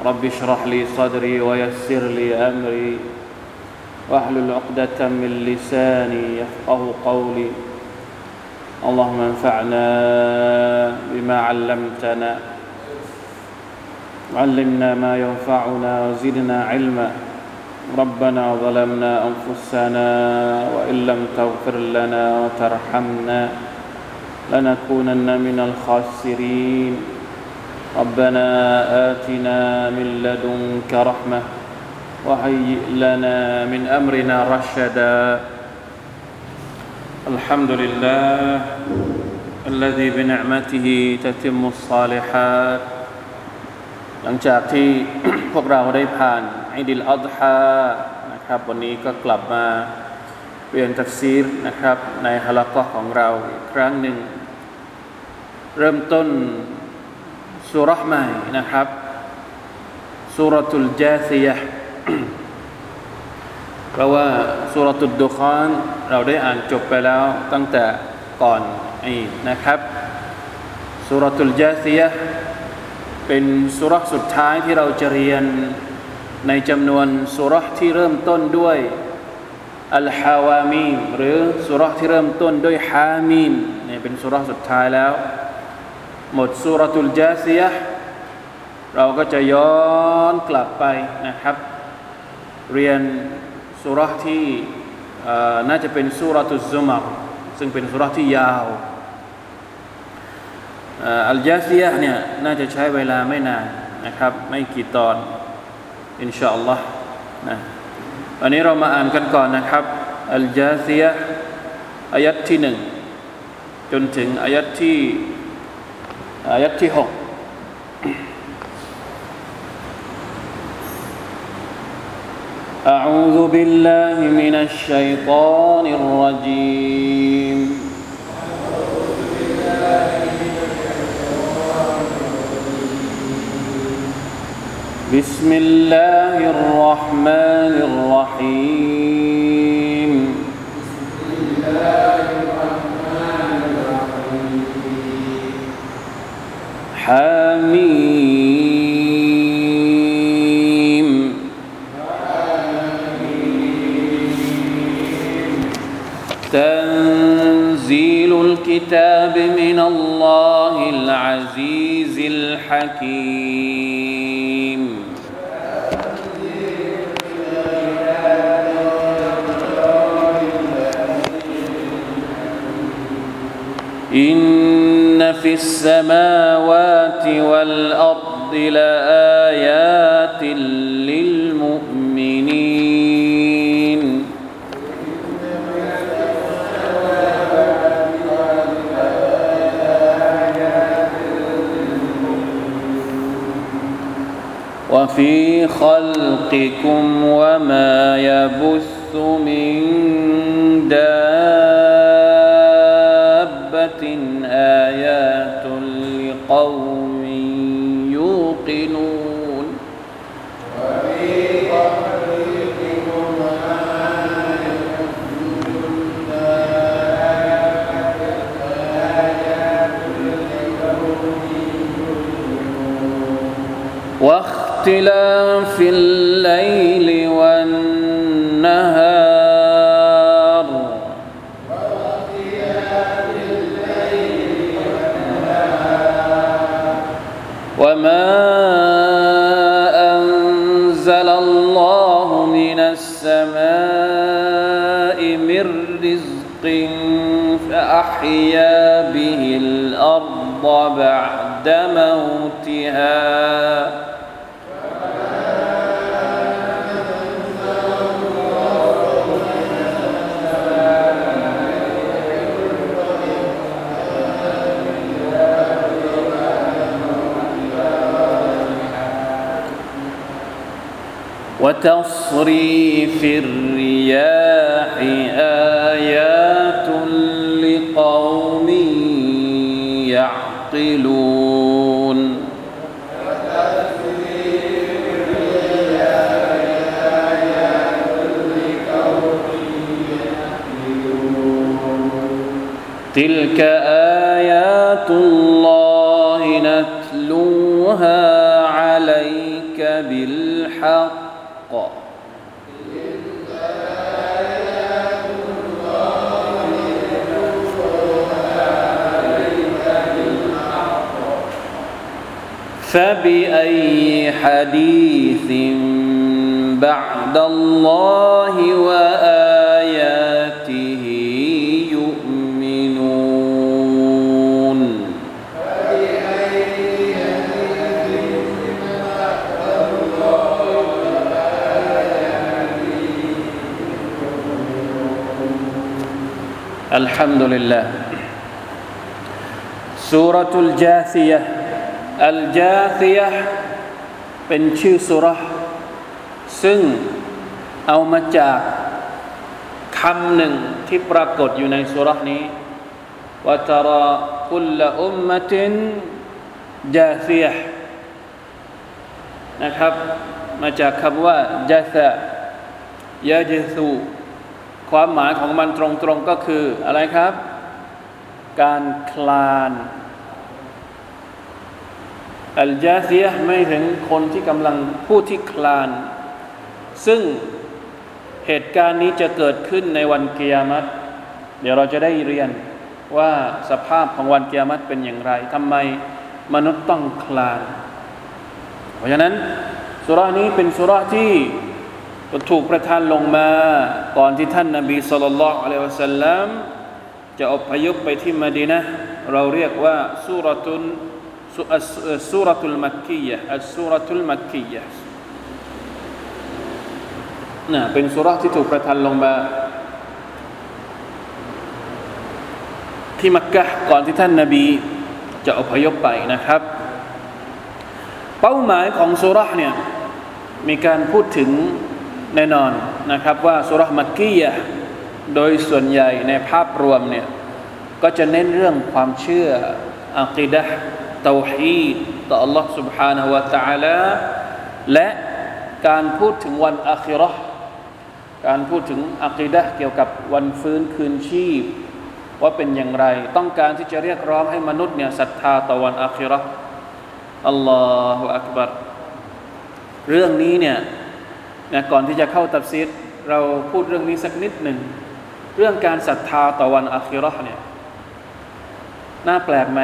رب اشرح لي صدري ويسر لي أمري واحلل عقدة من لساني يفقه قولي. اللهم انفعنا بما علمتنا علمنا ما ينفعنا وزدنا علما. ربنا ظلمنا أنفسنا وإن لم تغفر لنا وترحمنا لنكونن من الخاسرين. ربنا آتنا من لدنك رحمة وهيئ لنا من أمرنا رشدا الحمد لله الذي بنعمته تتم الصالحات หลังจากที่ พวกเราได้ผ่านอิดิลอัลฮานะครับ วันนี้ก็กลับมาเรียนตัฟซีรนะครับ ในฮะลักะของเราอีกครั้งหนึ่ง เริ่มต้น สุรษใหม่นะครับสุรตุลจาซียะเพราะว่าสุรตุลดุคานเราได้อ่านจบไปแล้วตั้งแต่ก่อนอีนะครับสุรตุลจาซียะเป็นสุรษสุดท้ายที่เราจะเรียนในจำนวนสุรษที่เริ่มต้นด้วยอัลฮาวามีมหรือสุรษที่เริ่มต้นด้วยฮามีมเนี่ยเป็นสุรษสุดท้ายแล้ว หมดสุรตุลจาซียะเราก็จะย้อนกลับไปนะครับ เรียนสุรที่น่าจะเป็นสุรตุซุมรซึ่งเป็นสุรที่ยาวอัลจาซียะเนี่ยน่าจะใช้เวลาไม่นานนะครับ ไม่กี่ตอนอินชาอัลลอฮ์นะวันนี้เรามาอ่านกันก่อนนะครับอัลจาซียะอายัดที่หนึ่งจนถึงอายัดที่ อายัดที่หก أعوذ بالله من الشيطان الرجيم بسم الله الرحمن الرحيم حميم. تنزيل الكتاب من الله العزيز الحكيم. إن في السماوات والأرض لآيات للمؤمنين. وفي خلقكم وما يبث من دابة واختلاف الليل والنهار. وما أنزل الله من السماء من رزق فأحيا به الأرض بعد موتها. وتصريف الرياح آيات لقوم يعقلون. تلك آيات الله نتلوها عليك بالحق. فبأي حديث بعد الله وآياته يؤمنون؟ الحمد لله. سورة الجاثية อัลจาซียเป็นชื่อสุรซึ่งเอามาจากคำหนึ่งที่ปรากฏอยู่ในสุรนี้ว่าตราคุลอุมมะตินจาซียนะครับ มาจากคำว่าจาซะยาเจสูความหมายของมันตรงๆก็คืออะไรครับ การคลาน อัลจาซียไม่ถึงคนที่กำลังผู้ที่คลาน ซึ่งเหตุการณ์นี้จะเกิดขึ้นในวันเกียรติเดี๋ยวเราจะได้เรียนว่าสภาพของวันเกียรติเป็นอย่างไรทำไมมนุษย์ต้องคลาน เพราะฉะนั้นสุรานี้เป็นสุราที่ถูกประทานลงมาก่อนที่ท่านนาบีสุลต่านละอัลลอฮฺสัลลัมจะอพยพไปที่มดีนะเราเรียกว่าสุรตุน สุรทุลมักกียะอัสุรทุลมักกียะนะเป็นสุรที่ถูกประทานลงมาที่มักกะก่อนที่ท่านนาบีจะอพยพไปนะครับ เป้าหมายของสุรเนี่ยมีการพูดถึงแน่นอนนะครับว่าสุรมักกียะโดยส่วนใหญ่ในภาพรวมเนี่ยก็จะเน้นเรื่องความเชื่ออักีดะ เตาฮีดต่อ Allah سبحانه และ تعالى และการพูดถึงวันอัคิรอการพูดถึงอักีดะเกี่ยวกับวันฟื้นคืนชีพ ว่าเป็นอย่างไร ต้องการที่จะเรียกร้องให้มนุษย์เนี่ยศรัทธาต่อวันอัคิรออัลลอฮฺอักบัรเรื่องนี้เนี่ยนะก่อนที่จะเข้าตัดซีดเราพูดเรื่องนี้สักนิดหนึ่ง เรื่องการศรัทธาต่อวันอัคิรอเนี่ยน่าแปลกไหม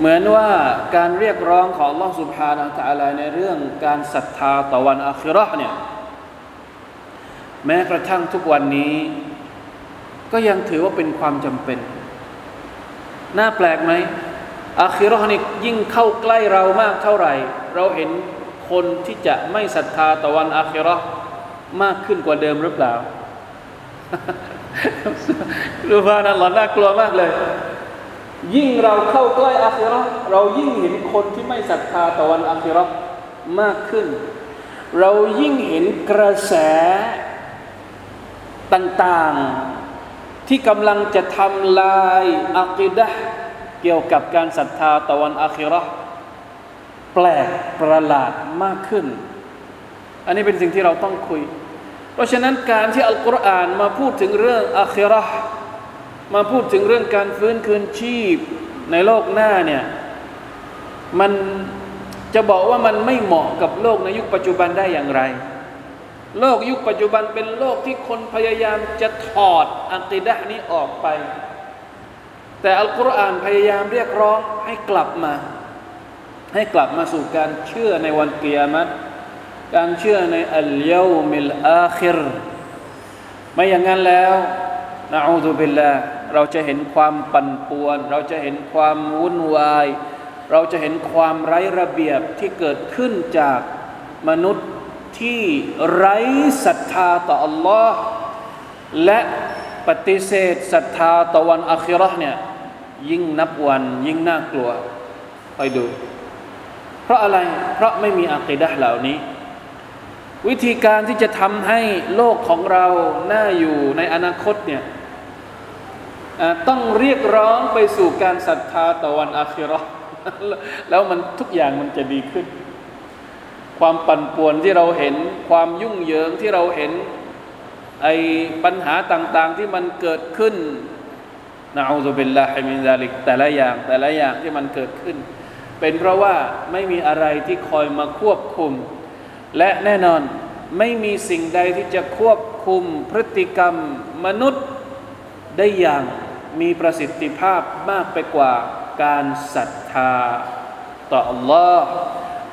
เหมือนว่าการเรียกร้องของลอสุบฮานาตะลาในเรื่องการศรัทธาต่อวันอาคิรช์เนี่ยแม้กระทั่งทุกวันนี้ ก็ยังถือว่าเป็นความจำเป็น น่าแปลกไหมอาคิรช์นี่ยิ่งเข้าใกล้เรามากเท่าไหร่ เราเห็นคนที่จะไม่ศรัทธาต่อวันอาคิรช์มากขึ้นกว่าเดิมหรือเปล่ารูบานัลลอนน่ากลัวมากเลย ยิ่งเราเข้าใกล้อาคิรอเรายิ่งเห็นคนที่ไม่ศรัทธาต่อวันอาคิรอมากขึ้น เรายิ่งเห็นกระแสต่างๆ ที่กำลังจะทำลายอักิดะเกี่ยวกับการศรัทธาต่อวันอาคิรอแปลกประหลาดมากขึ้น อันนี้เป็นสิ่งที่เราต้องคุย เพราะฉะนั้นการที่อัลกุรอานมาพูดถึงเรื่องอาคิรอ มาพูดถึงเรื่องการฟื้นคืนชีพในโลกหน้าเนี่ยมันจะบอกว่ามันไม่เหมาะกับโลกในยุคปัจจุบันได้อย่างไร โลกยุคปัจจุบันเป็นโลกที่คนพยายามจะถอดอันติดะนี้ออกไป แต่อัลกุรอานพยายามเรียกร้องให้กลับมา ให้กลับมาสู่การเชื่อในวันเกียรติการเชื่อในอัลยามิลอาคิรไม่อย่างนั้นแล้วนะอูซุบิลลา เราจะเห็นความปั่นป่วน เราจะเห็นความวุ่นวาย เราจะเห็นความไร้ระเบียบที่เกิดขึ้นจากมนุษย์ที่ไร้ศรัทธาต่อ Allah และปฏิเสธศรัทธาต่อวันอัคราเนี่ยยิ่งนับวันยิ่งน่ากลัวไปดู เพราะอะไรเพราะไม่มีอัคิดะเหล่านี้ วิธีการที่จะทำให้โลกของเราน่าอยู่ในอนาคตเนี่ย ต้องเรียกร้องไปสู่การศรัทธาต่อวันอาคิรอแล้วมันทุกอย่างมันจะดีขึ้น ความปั่นป่วนที่เราเห็นความยุ่งเหยิงที่เราเห็นไอ้ปัญหาต่างๆที่มันเกิดขึ้นนะอูซุบิลลาฮิมินซาลิกแต่ละอย่างแต่ละอย่างที่มันเกิดขึ้น เป็นเพราะว่าไม่มีอะไรที่คอยมาควบคุม และแน่นอนไม่มีสิ่งใดที่จะควบคุมพฤติกรรมมนุษย์ได้อย่าง มีประสิทธิภาพมากไปกว่าการศรัทธาต่อ Allah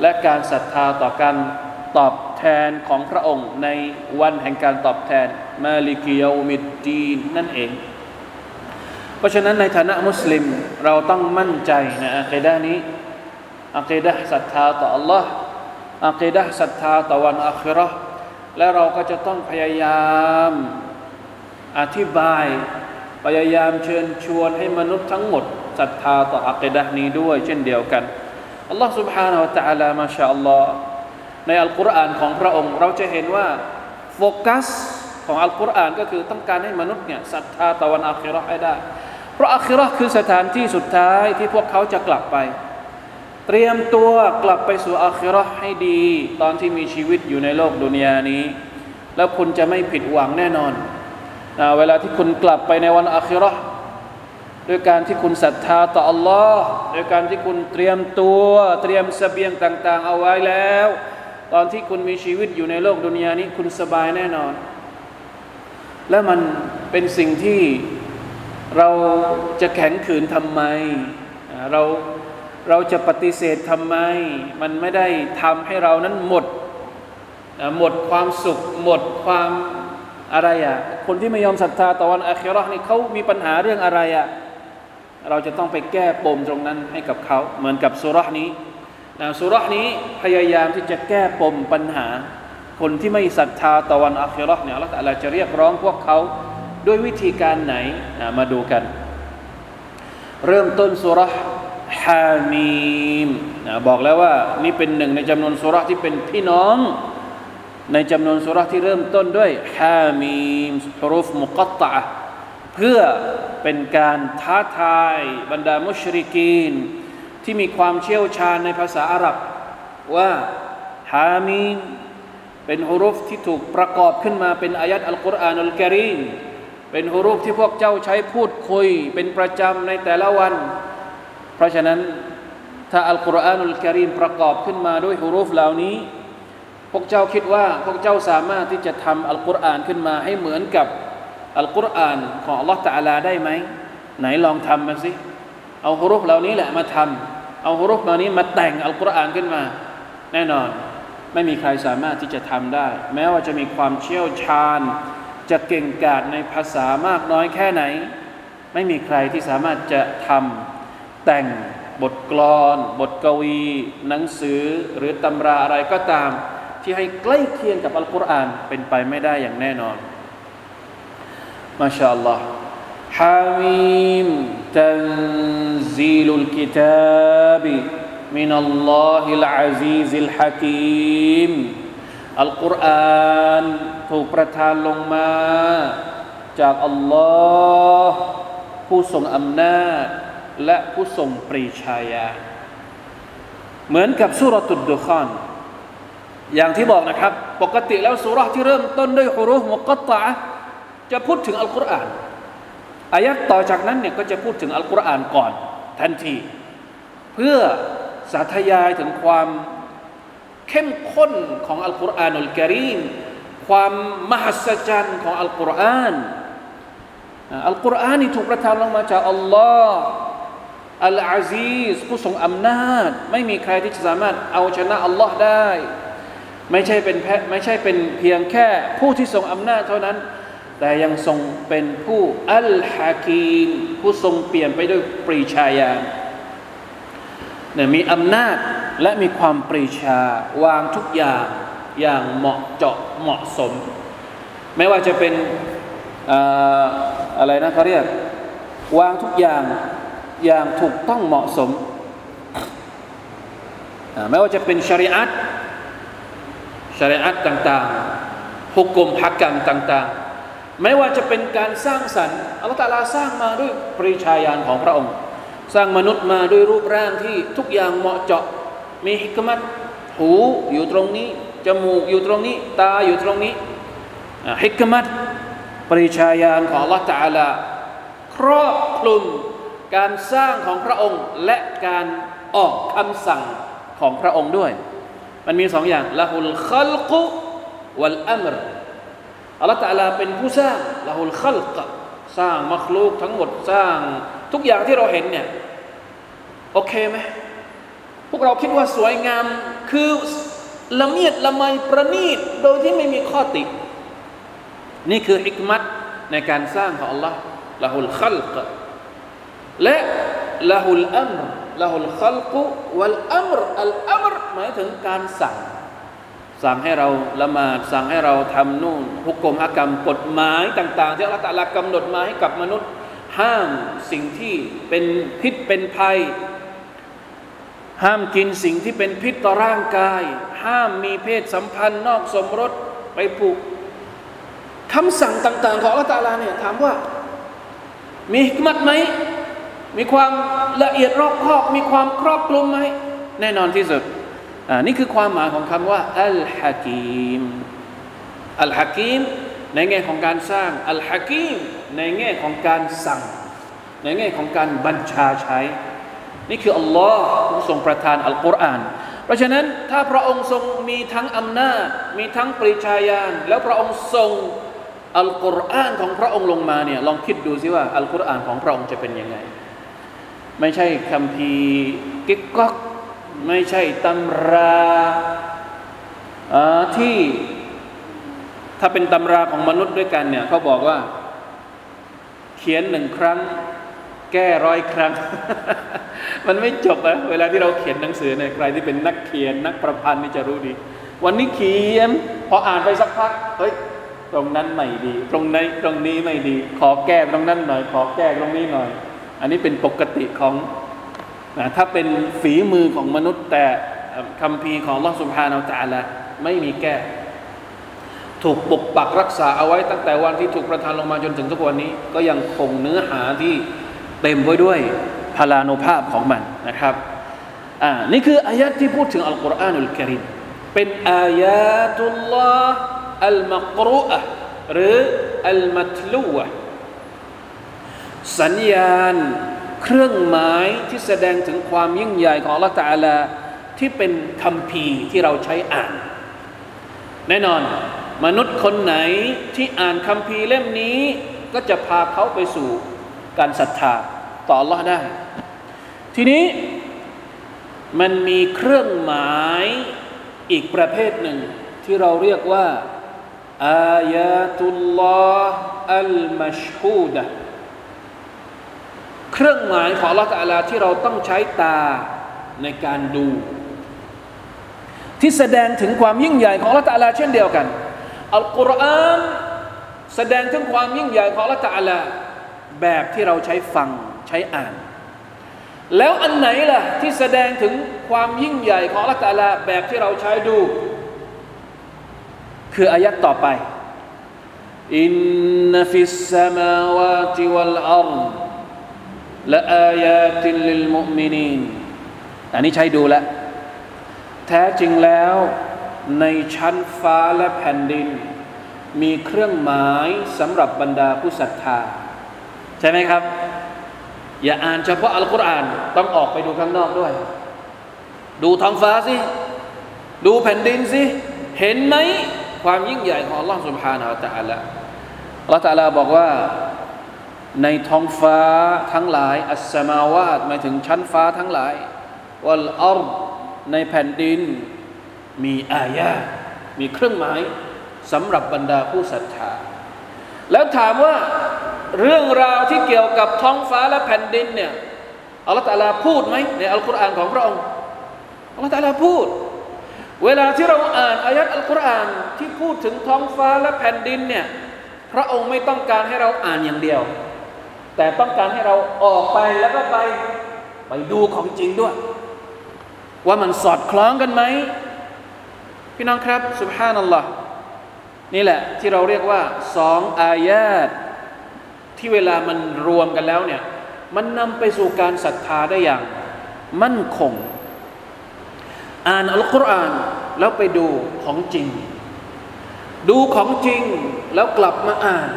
และการศรัทธาต่อการตอบแทนของพระองค์ในวันแห่งการตอบแทนมาลิกิยามิดดีนนั่นเอง เพราะฉะนั้นในฐานะมุสลิมเราต้องมั่นใจในอัคดานี้อัคดะศรัทธาต่อ Allah อัคดะศรัทธาต่อวันอัคราและเราก็จะต้องพยายามอธิบาย พยายามเชิญชวนให้มนุษย์ทั้งหมดศรัทธาต่ออัคดะนี้ด้วย เช่นเดียวกันอัลลอฮ์ سبحانه และ تعالى มาชาอัลลอฮ์ในอัลกุรอานของพระองค์ เราจะเห็นว่าโฟกัสของอัลกุรอานก็คือต้องการให้มนุษย์เนี่ยศรัทธาต่อวันอัคราให้ได้ เพราะอัคราคือสถานที่สุดท้ายที่พวกเขาจะกลับไป เตรียมตัวกลับไปสู่อัคราให้ดี ตอนที่มีชีวิตอยู่ในโลกดุนยานี้ แล้วคุณจะไม่ผิดหวังแน่นอน นะเวลาที่คุณกลับไปในวันอัคราด้วยการที่คุณศรัทธาต่ออัลลอฮ์ด้วยการที่คุณเตรียมตัวเตรียมสเสบียงต่าง ๆ เอาไว้แล้ว ตอนที่คุณมีชีวิตอยู่ในโลกดุนยานี้คุณสบายแน่นอน และมันเป็นสิ่งที่เราจะแข็งขืนทำไม เราเราจะปฏิเสธทำไม มันไม่ได้ทำให้เรานั้นหมด หมดความสุข หมดความ อะไรอะ่ะคนที่ไม่ยอมศรัทธาต่อวันอาครานี่เขามีปัญหาเรื่องอะไรอะ่ะเราจะต้องไปแก้ปมตรงนั้นให้กับเขาเหมือนกับสุรษนี้นะสุรษนี้พยายามที่จะแก้ปมปัญหา คนที่ไม่ศรัทธาต่อวันอาคิรอเนี่ยแล้วแต่เราจะเรียกร้องพวกเขาด้วยวิธีการไหนนะมาดูกัน เริ่มต้นสุรษฮามีมนะบอกแล้วว่านี่เป็นหนึ่งในจำนวนสุรษที่เป็นพี่น้อง ในจำนวนสุรษที่เริ่มต้นด้วยฮามีมฮุรุฟมุกัตตะเพื่อเป็นการท้าทายบรรดามุชริกีน ที่มีความเชี่ยวชาญในภาษาอาหรับ ว่าฮามีนเป็นฮุรุฟที่ถูกประกอบขึ้นมาเป็นอายัดอัลกุรอานุลกิริมเป็นฮุรุฟที่พวกเจ้าใช้พูดคุย เป็นประจำในแต่ละวัน เพราะฉะนั้นถ้าอัลกุรอานุลกิริมประกอบขึ้นมาด้วยฮุรุฟเหล่านี้ พวกเจ้าคิดว่าพวกเจ้าสามารถที่จะทำอัลกุรอานขึ้นมาให้เหมือนกับอัลกุรอานของอัลลอฮฺตะอาลาได้ไหมไหนลองทำมาสิเอาฮุรุฟเหล่านี้แหละมาทำเอาฮุรุฟเหล่านี้มาแต่งอัลกุรอานขึ้นมา แน่นอนไม่มีใครสามารถที่จะทำได้ แม้ว่าจะมีความเชี่ยวชาญ จะเก่งกาจในภาษามากน้อยแค่ไหน ไม่มีใครที่สามารถจะทำแต่งบทกลอน บทกวี หนังสือหรือตำราอะไรก็ตาม ที่ให้ใกล้เคียงกับอัลกุรอานเป็นไปไม่ได้อย่างแน่นอนมาชาอัลลอฮ์ฮามิมตันซีลุลกิตาบมินัลลอฮิลอาซีซิลฮะกีมอัลกุรอานถูกประทานลงมา จากอัลลอฮ์ผู้ทรงอำนาจ และผู้ทรงปรีชาญาเหมือนกับสุรตุดดุคอน อย่างที่บอกนะครับ ปกติแล้วสุรที่เริ่มต้นด้วยฮุรุฟมุกตตะจะพูดถึงอัลกุรอานอายัดต่อจากนั้นเนี่ยก็จะพูดถึงอัลกุรอานก่อนทันที เพื่อสาธยายถึงความเข้มข้นของอัลกุรอานุลกิริมความมหัศจรรย์ของอัลกุรอานอัลกุรอานนี่ถูกประทานลงมาจากอัลลอฮ์อัลอาซีสผู้ทรงอำนาจ ไม่มีใครที่จะสามารถเอาชนะอัลลอฮ์ได้ ไม่ใช่เป็นไม่ใช่เป็นเพียงแค่ผู้ที่ทรงอำนาจเท่านั้น แต่ยังทรงเป็นผู้อัลฮากีมผู้ทรงเปลี่ยนไปด้วยปรีชาญาณเนี่ยมีอำนาจและมีความปรีชาวางทุกอย่างอย่างเหมาะเจาะเหมาะสม ไม่ว่าจะเป็นอะไรนะเขาเรียก วางทุกอย่างอย่างถูกต้องเหมาะสม ไม่ว่าจะเป็นชริอัต ชริอัตต่างๆ ฮุกกลมฮักกรรมต่างๆ ไม่ว่าจะเป็นการสร้างสรรค์อัลลอฮฺตาลาสร้างมาด้วยปริชาญาณของพระองค์ สร้างมนุษย์มาด้วยรูปร่างที่ทุกอย่างเหมาะเจาะ มีฮิกมัตหูอยู่ตรงนี้ จมูกอยู่ตรงนี้ ตาอยู่ตรงนี้ฮิกมัตปริชาญาณของ Allah ตาลาครอบคลุมการสร้างของพระองค์และการออกคำสั่งของพระองค์ด้วย มันมีสองอย่างละหุลขัลกุวัลอัมรอัลลอฮฺตาลาเป็นผู้สร้างละหุลขัลกสร้างมัคลูกทั้งหมดสร้าง ทุกอย่างที่เราเห็นเนี่ยโอเคไหมพวกเราคิดว่าสวยงามคือละเมียดละไมประณีตโดยที่ไม่มีข้อติ นี่คือฮิกมัตในการสร้างของ Allah ละหุลขัลกและละหุลอัมร ละหุลขัลกุวัลอัมรอัลอัมรหมายถึงการสั่ง สั่งให้เราละหมาดสั่งให้เราทำนู่นฮุกกลมฮักรรมกฎหมายต่าง ๆ ที่อัลลอฮฺตะลากำหนดมาให้กับมนุษย์ ห้ามสิ่งที่เป็นพิษเป็นภัย ห้ามกินสิ่งที่เป็นพิษต่อร่างกาย ห้ามมีเพศสัมพันธ์นอกสมรสไปผูกคำสั่งต่าง ๆ ของอัลลอฮฺตะลาเนี่ยถามว่า มีฮิกมัตไหม มีความละเอียดรอบคอบมีความครอบคลุมไหมแน่นอนที่สุดอ่านี่คือความหมายของคำว่าอัลฮะกีมอัลฮะกีมในแง่ของการสร้างอัลฮะกีมในแง่ของการสั่ง ในแง่ของการบัญชาใช้ นี่คืออัลลอฮ์ผู้ทรงประทานอัลกุรอาน เพราะฉะนั้นถ้าพระองค์ทรงมีทั้งอำนาจ มีทั้งปริชาญาณแล้วพระองค์ทรงอัลกุรอานของพระองค์ลงมาเนี่ยลองคิดดูสิว่าอัลกุรอานของพระองค์จะเป็นยังไง ไม่ใช่คำพีกิ๊กก๊อก ไม่ใช่ตำราที่ถ้าเป็นตำราของมนุษย์ด้วยกันเนี่ยเขาบอกว่า เขียนหนึ่งครั้ง แก้ร้อยครั้ง มันไม่จบอะเวลาที่เราเขียนหนังสือเนี่ยใครที่เป็นนักเขียนนักประพันธ์นี่จะรู้ดี วันนี้เขียน พออ่านไปสักพักเฮ้ยตรงนั้นไม่ดี ตรงนี้ตรงนี้ไม่ดี ขอแก้ตรงนั้นหน่อย ขอแก้ตรงนี้หน่อย อันนี้เป็นปกติของนะถ้าเป็นฝีมือของมนุษย์ แต่คำพีของลอสุภาเนาจาละไม่มีแก้ ถูกปกปักรักษาเอาไว้ตั้งแต่วันที่ถูกประทานลงมาจนถึงทุกวันนี้ ก็ยังคงเนื้อหาที่เต็มไว้ด้วยพลานุภาพของมันนะครับอ่านี่คืออายะที่พูดถึงอัลกุรอานุลกิริมเป็นอายะตุลลอฮ์อัลมักรุอะหรืออัลมัตลูอะ สัญญาณ เครื่องหมายที่แสดงถึงความยิ่งใหญ่ของอัลลอฮฺตาลาที่เป็นคำพีที่เราใช้อ่าน แน่นอน มนุษย์คนไหนที่อ่านคำพีเล่มนี้ก็จะพาเขาไปสู่การศรัทธาต่อ Allah ได้ ทีนี้มันมีเครื่องหมายอีกประเภทหนึ่ง ที่เราเรียกว่าอายาตุลลอฮ์อัลมัชฮูดะ เครื่องหมายของ Allah ตาลาที่เราต้องใช้ตาในการดู ที่แสดงถึงความยิ่งใหญ่ของ Allah ตาลาเช่นเดียวกันอัลกุรอานแสดงถึงความยิ่งใหญ่ของ Allah ตาลาแบบที่เราใช้ฟังใช้อ่าน แล้วอันไหนล่ะที่แสดงถึงความยิ่งใหญ่ของ Allah ตาลาแบบที่เราใช้ดู คืออายัดต่อไปอินนฟิสสมาวาติวัลอัรฎและอายาติลิลมุมินีนอันนี้ใช้ดูแล้ว แท้จริงแล้วในชั้นฟ้าและแผ่นดิน มีเครื่องหมายสำหรับบรรดาผู้ศรัทธา ใช่ไหมครับ อย่าอ่านเฉพาะอัลกุรอานต้องออกไปดูข้างนอกด้วย ดูท้องฟ้าสิ ดูแผ่นดินสิ เห็นไหมความยิ่งใหญ่ของ Allah سبحانه และ تعالى Allah تعالى บอกว่า ในท้องฟ้าทั้งหลาย อัสมาวาตหมายถึงชั้นฟ้าทั้งหลาย วัลอัลในแผ่นดิน มีอายะมีเครื่องหมายสำหรับบรรดาผู้ศรัทธา แล้วถามว่าเรื่องราวที่เกี่ยวกับท้องฟ้าและแผ่นดินเนี่ยอัลลอฮฺตาลาพูดไหมในอัลกุรอานของพระองค์อัลลอฮฺตาลาพูด เวลาที่เราอ่านอายัดอัลกุรอานที่พูดถึงท้องฟ้าและแผ่นดินเนี่ยพระองค์ไม่ต้องการให้เราอ่านอย่างเดียว แต่ต้องการให้เราออกไปแล้วก็ไปไปดูของจริงด้วย ว่ามันสอดคล้องกันไหมพี่น้องครับสุบฮานัลลอฮ์นี่แหละที่เราเรียกว่าสองอายาตที่เวลามันรวมกันแล้วเนี่ยมันนำไปสู่การศรัทธาได้อย่าง มั่นคง อ่านอัลกุรอานแล้วไปดูของจริง ดูของจริงแล้วกลับมาอ่าน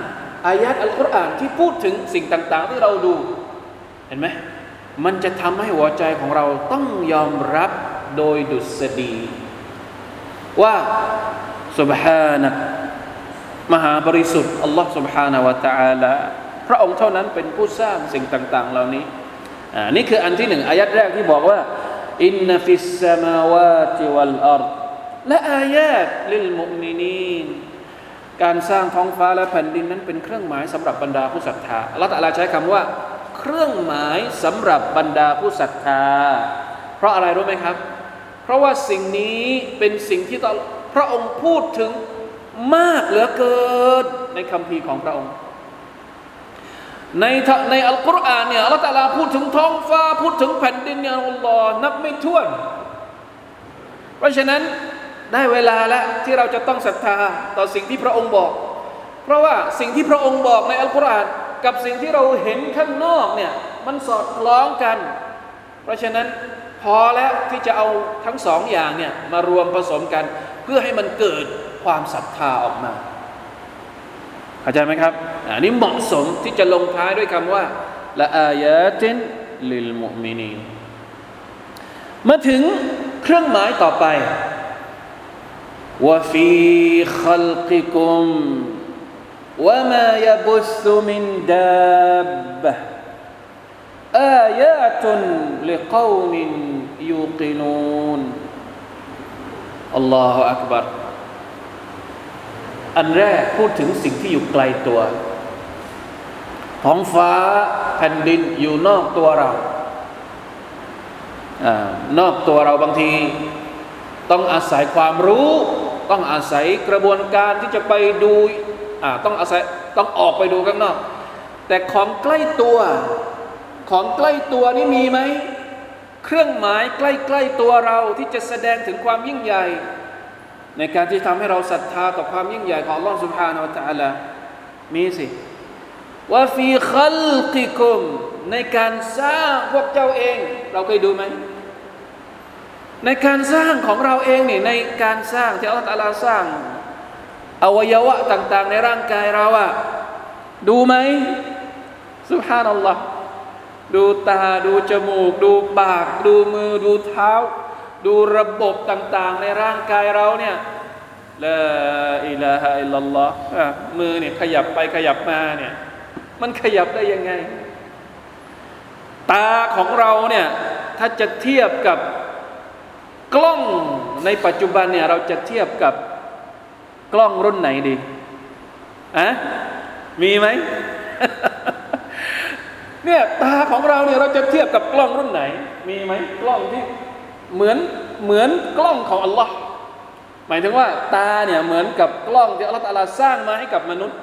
อายะอัลกุรอานที่พูดถึงสิ่งต่าง ๆ ที่เราดู เห็นไหมมันจะทำให้หัวใจของเราต้องยอมรับโดยดุษฎีว่า سبحانك มหาบริสุทธิ์อัลลอฮ์ سبحانه และ تعالى พระองค์เท่านั้นเป็นผู้สร้างสิ่งต่าง ๆ เหล่านี้อ่านี่คืออันที่หนึ่งอายัดแรกที่บอกว่าอินนฟิสสมาวาติวัลอัรและอายาตลิลมุมินีน การสร้างท้องฟ้าและแผ่นดินนั้นเป็นเครื่องหมายสำหรับบรรดาผู้ศรัทธาอัลลอฮฺใช้คำว่า เครื่องหมายสำหรับบรรดาผู้ศรัทธา เพราะอะไรรู้ไหมครับ เพราะว่าสิ่งนี้เป็นสิ่งที่พระองค์พูดถึงมากเหลือเกินในคำพีของพระองค์ ในในอัลกุรอานเนี่ยอัลลอฮฺตาลาพูดถึงท้องฟ้าพูดถึงแผ่นดินเนี่ยอัลลอฮ์นับไม่ถ้วน เพราะฉะนั้น ได้เวลาแล้วที่เราจะต้องศรัทธาต่อสิ่งที่พระองค์บอก เพราะว่าสิ่งที่พระองค์บอกในอัลกุรอานกับสิ่งที่เราเห็นข้างนอกเนี่ยมันสอดคล้องกัน เพราะฉะนั้นพอแล้วที่จะเอาทั้งสองอย่างเนี่ยมารวมผสมกัน เพื่อให้มันเกิดความศรัทธาออกมาเข้าใจไหมครับอันนี้เหมาะสมที่จะลงท้ายด้วยคำว่าละอายะตินลิลมุมินีมาถึงเครื่องหมายต่อไป ว่าฟีขัลกิกุม وما يبث من دابة آيات لقوم يوقنون الله أكبر อันแรกพูดถึงสิ่งที่อยู่ไกลตัวท้องฟ้าแผ่นดินอยู่นอกตัวเราอนอกตัวเราบางที ต้องอาศัยความรู้ ต้องอาศัยกระบวนการที่จะไปดูต้องอาศัยต้องออกไปดูข้างนอก แต่ของใกล้ตัวของใกล้ตัวนี่มีไหมเครื่องหมายใกล้ๆตัวเราที่จะแสดงถึงความยิ่งใหญ่ ในการที่ทำให้เราศรัทธาต่อความยิ่งใหญ่ของล่องสุภาโนตะละมีสิว่าฟีคัลกิคุมในการสร้างพวกเจ้าเอง เราเคยดูไหม ในการสร้างของเราเองนี่ในการสร้างที่อัลลอฮฺสร้าง อวัยวะต่าง ๆ ในร่างกายเราอะดูไหมสุภานัลลอฮ์ดูตาดูจมูก ดูปาก ดูมือ ดูเท้า ดูระบบต่าง ๆ ในร่างกายเราเนี่ยละอิลาฮะอิลลัลลอฮ์มือเนี่ยขยับไปขยับมาเนี่ยมันขยับได้ยังไง ตาของเราเนี่ยถ้าจะเทียบกับ กล้องในปัจจุบันเนี่ยเราจะเทียบกับกล้องรุ่นไหนดีอะมีไหมเนี่ยตาของเราเนี่ยเราจะเทียบกับกล้องรุ่นไหน มีไหมกล้องที่เหมือนเหมือนกล้องของอัลลอฮ์หมายถึงว่าตาเนี่ยเหมือนกับกล้องที่อัลลอฮ์ตาลาสร้างมาให้กับมนุษย์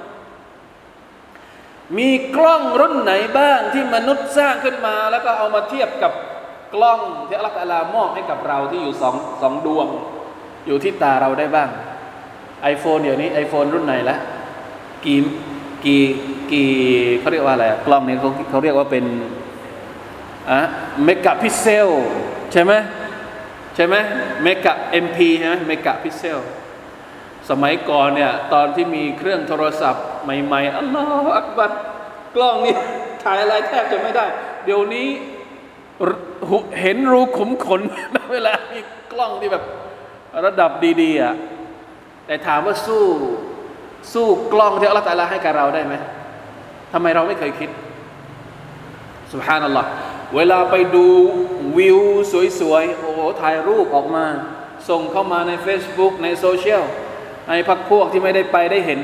มีกล้องรุ่นไหนบ้างที่มนุษย์สร้างขึ้นมา แล้วก็เอามาเทียบกับ กล้องที่อัลลอฮ์ตาลามอบให้กับเราที่อยู่สองสองดวง อยู่ที่ตาเราได้บ้าง iPhone เดี๋ยวนี้ iPhone รุ่นไหนละกี่กี่กี่เขาเรียกว่าอะไรกล้องนี้เขาเขาเรียกว่าเป็นอะเมกะพิเซลใช่ไหมใช่ไหมเมกะ MP ใช่ไหมเมกะพิเซลสมัยก่อนเนี่ยตอนที่มีเครื่องโทรศัพท์ใหม่ๆอัลลอฮฺอักบัดกล้องนี่ถ่ายอะไรแทบจะไม่ได้ เดี๋ยวนี้ เห็นรูขุมขน เวลามีกล้องที่แบบระดับดีๆอะแต่ถามว่าสู้สู้กล้องที่อัลลอฮฺตาลาให้กับเราได้ไหมทำไมเราไม่เคยคิดสุฮานัลลอฮ์เวลาไปดูวิวสวยๆ โอ้โหถ่ายรูปออกมา ส่งเข้ามาใน Facebook ในโซเชียลในพักพวกที่ไม่ได้ไปได้เห็น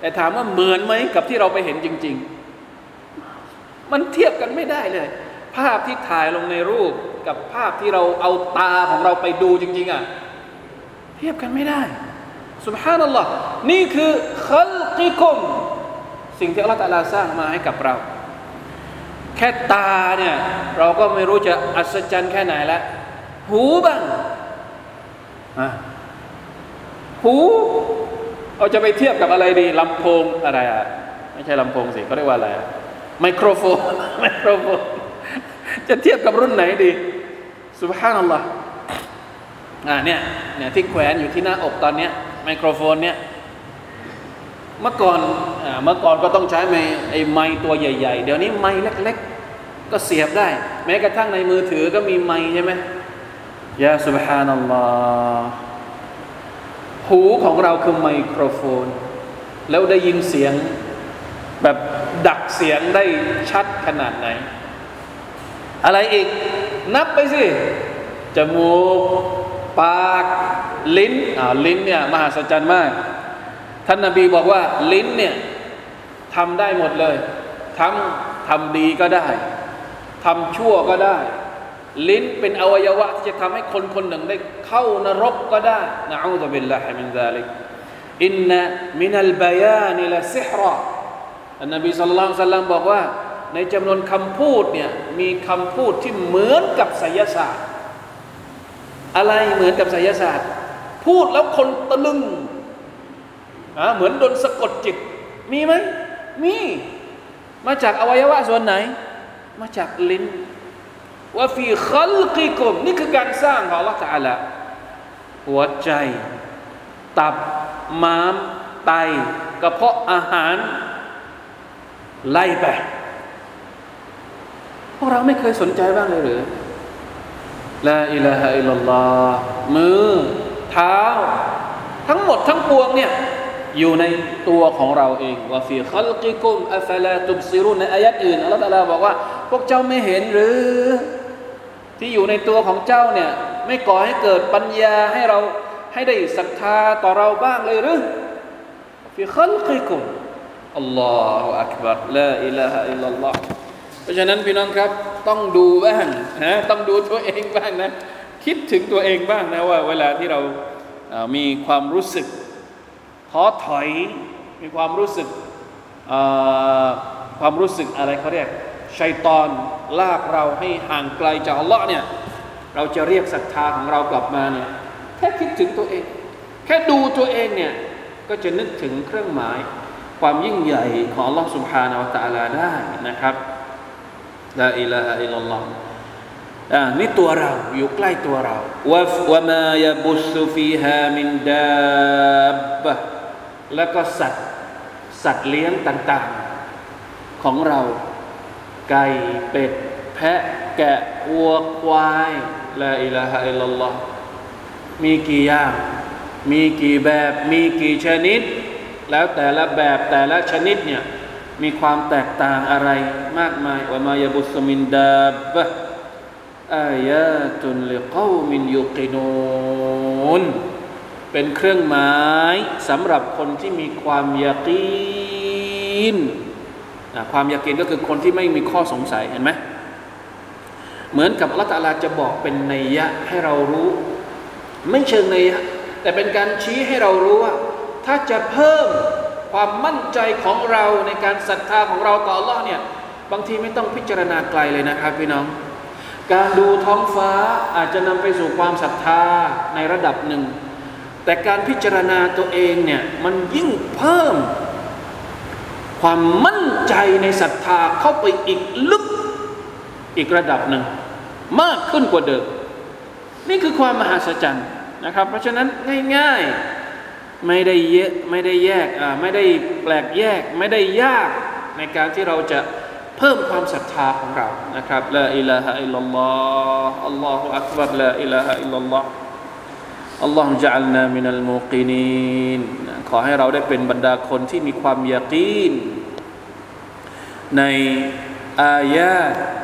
แต่ถามว่าเหมือนไหมกับที่เราไปเห็นจริง ๆ มันเทียบกันไม่ได้เลย ภาพที่ถ่ายลงในรูปกับภาพที่เราเอาตาของเราไปดูจริง ๆอะเทียบกันไม่ได้สุบฮานัลลอฮ์นี่คือขัลกิคุมสิ่งที่อัลลอฮฺตะลาสร้างมาให้กับเรา แค่ตาเนี่ยเราก็ไม่รู้จะอัศจรรย์แค่ไหนแล้วหูบ้างหูเราจะไปเทียบกับอะไรดีลำโพงอะไรอะไม่ใช่ลำโพงสิเขาเรียกว่าอะไรไมโครโฟนไมโครโฟน จะเทียบกับรุ่นไหนดีสุบฮานัลลอฮ์อ่าเนี่ยเนี่ยที่แขวนอยู่ที่หน้าอกตอนเนี้ยไมโครโฟนเนี่ยเมื่อก่อนอ่าเมื่อก่อนก็ต้องใช้ไมไอไม้ตัวใหญ่ ๆ เดี๋ยวนี้ไม้เล็ก ๆ ก็เสียบได้ แม้กระทั่งในมือถือก็มีไม้ใช่ไหมยาสุบฮานัลลอฮ์หูของเราคือไมโครโฟน แล้วได้ยินเสียงแบบดักเสียงได้ชัดขนาดไหน อะไรอีก นับไปสิ จมูก ปาก ลิ้นอ่าลิ้นเนี่ยมหัศจรรย์มาก ท่านนาบีบอกว่าลิ้นเนี่ยทำได้หมดเลย ทั้งทำดีก็ได้ทำชั่วก็ได้ ลิ้นเป็นอวัยวะที่จะทำให้คนคนหนึ่งได้เข้านรกก็ได้نعوذ بالله من ذلك إن من البيان لسحرا นบี صلى الله عليه وسلم บอกว่า ในจำนวนคำพูดเนี่ยมีคำพูดที่เหมือนกับไสยศาสตร์ อะไรเหมือนกับไสยศาสตร์ พูดแล้วคนตะลึงอ่าเหมือนโดนสะกดจิต มีไหมมี มาจากอวัยวะส่วนไหน มาจากลิ้นว่าฟีคัลกิกุมนี่คือการสร้างของ Allah t a a l หัวใจ ตับม้ามไตกระเพาะอาหาร ไล่ไป วกเราไม่เคยสนใจบ้างเลยหรือลาอิลาฮะอิลลอฮ์มือ เท้า ทั้งหมดทั้งปวงเนี่ยอยู่ในตัวของเราเองว่าฟีคัลกิกุมอัฟลาตุบซิรุนในอายัดอื่นอัลลอฮฺบอกว่า พวกเจ้าไม่เห็นหรือ ที่อยู่ในตัวของเจ้าเนี่ย ไม่ก่อให้เกิดปัญญาให้เราให้ได้ศรัทธาต่อเราบ้างเลยหรือฟีคัลกิกุมอัลลอฮฺอักบัรลาอิลาฮะอิลลัลลอฮ์ เพราะฉะนั้นพี่น้องครับต้องดูบ้างนะต้องดูตัวเองบ้างนะ คิดถึงตัวเองบ้างนะว่า เวลาที่เรามีความรู้สึกท้อถอย มีความรู้สึกความรู้สึกอะไรเขาเรียกชัยตอนลากเราให้ห่างไกลจากอัลลอฮ์เนี่ยเราจะเรียกศรัทธาของเรากลับมาเนี่ยแค่คิดถึงตัวเอง แค่ดูตัวเองเนี่ยก็จะนึกถึงเครื่องหมาย ความยิ่งใหญ่ของอัลลอฮ์สุบฮานาอัลตะลาได้นะครับ ลาอิลาฮะอิลลัลลอฮ์อ่านี่ตัวเราอยู่ใกล้ตัวเราวะวะมายบุสุฟีฮามินดาบะแล้วก็สัตว์สัตว์เลี้ยงต่างๆ ของเรา ไก่เป็ด แพะแกะวัวควายลาอิลาฮะอิลลัลลอฮ์มีกี่อย่าง มีกี่แบบ มีกี่ชนิด แล้วแต่ละแบบแต่ละชนิดเนี่ย มีความแตกต่างอะไรมากมายว่ามายาบุสมินดาบะอายาตุนลิกอมินยุกินูนเป็นเครื่องหมายสำหรับคนที่มีความยากีนความยากีนก็คือคนที่ไม่มีข้อสงสัยเห็นไหมเหมือนกับอัลลอฮฺตาลาจะบอกเป็นนัยยะให้เรารู้ ไม่เชิงนัยยะแต่เป็นการชี้ให้เรารู้ว่า ถ้าจะเพิ่ม ความมั่นใจของเราในการศรัทธาของเราต่อ Allah เนี่ยบางทีไม่ต้องพิจารณาไกลเลยนะครับพี่น้อง การดูท้องฟ้าอาจจะนำไปสู่ความศรัทธาในระดับหนึ่ง แต่การพิจารณาตัวเองเนี่ยมันยิ่งเพิ่ม ความมั่นใจในศรัทธาเข้าไปอีกลึกอีกระดับหนึ่ง มากขึ้นกว่าเดิม นี่คือความมหัศจรรย์นะครับ เพราะฉะนั้นง่าย ๆ ไม่ได้เยอะไม่ได้แยกอ่าไม่ได้แปลกแยก ไม่ได้ยากในการที่เราจะเพิ่มความศรัทธาของเรานะครับละอิลาฮะอิลลัลลอฮ์อัลลอฮฺอักบัรละอิลาฮะอิลลัลลอฮ์อัลลอฮฺจัลนามินัลมุกินีนขอให้เราได้เป็นบรรดาคนที่มีความยากีนในอายา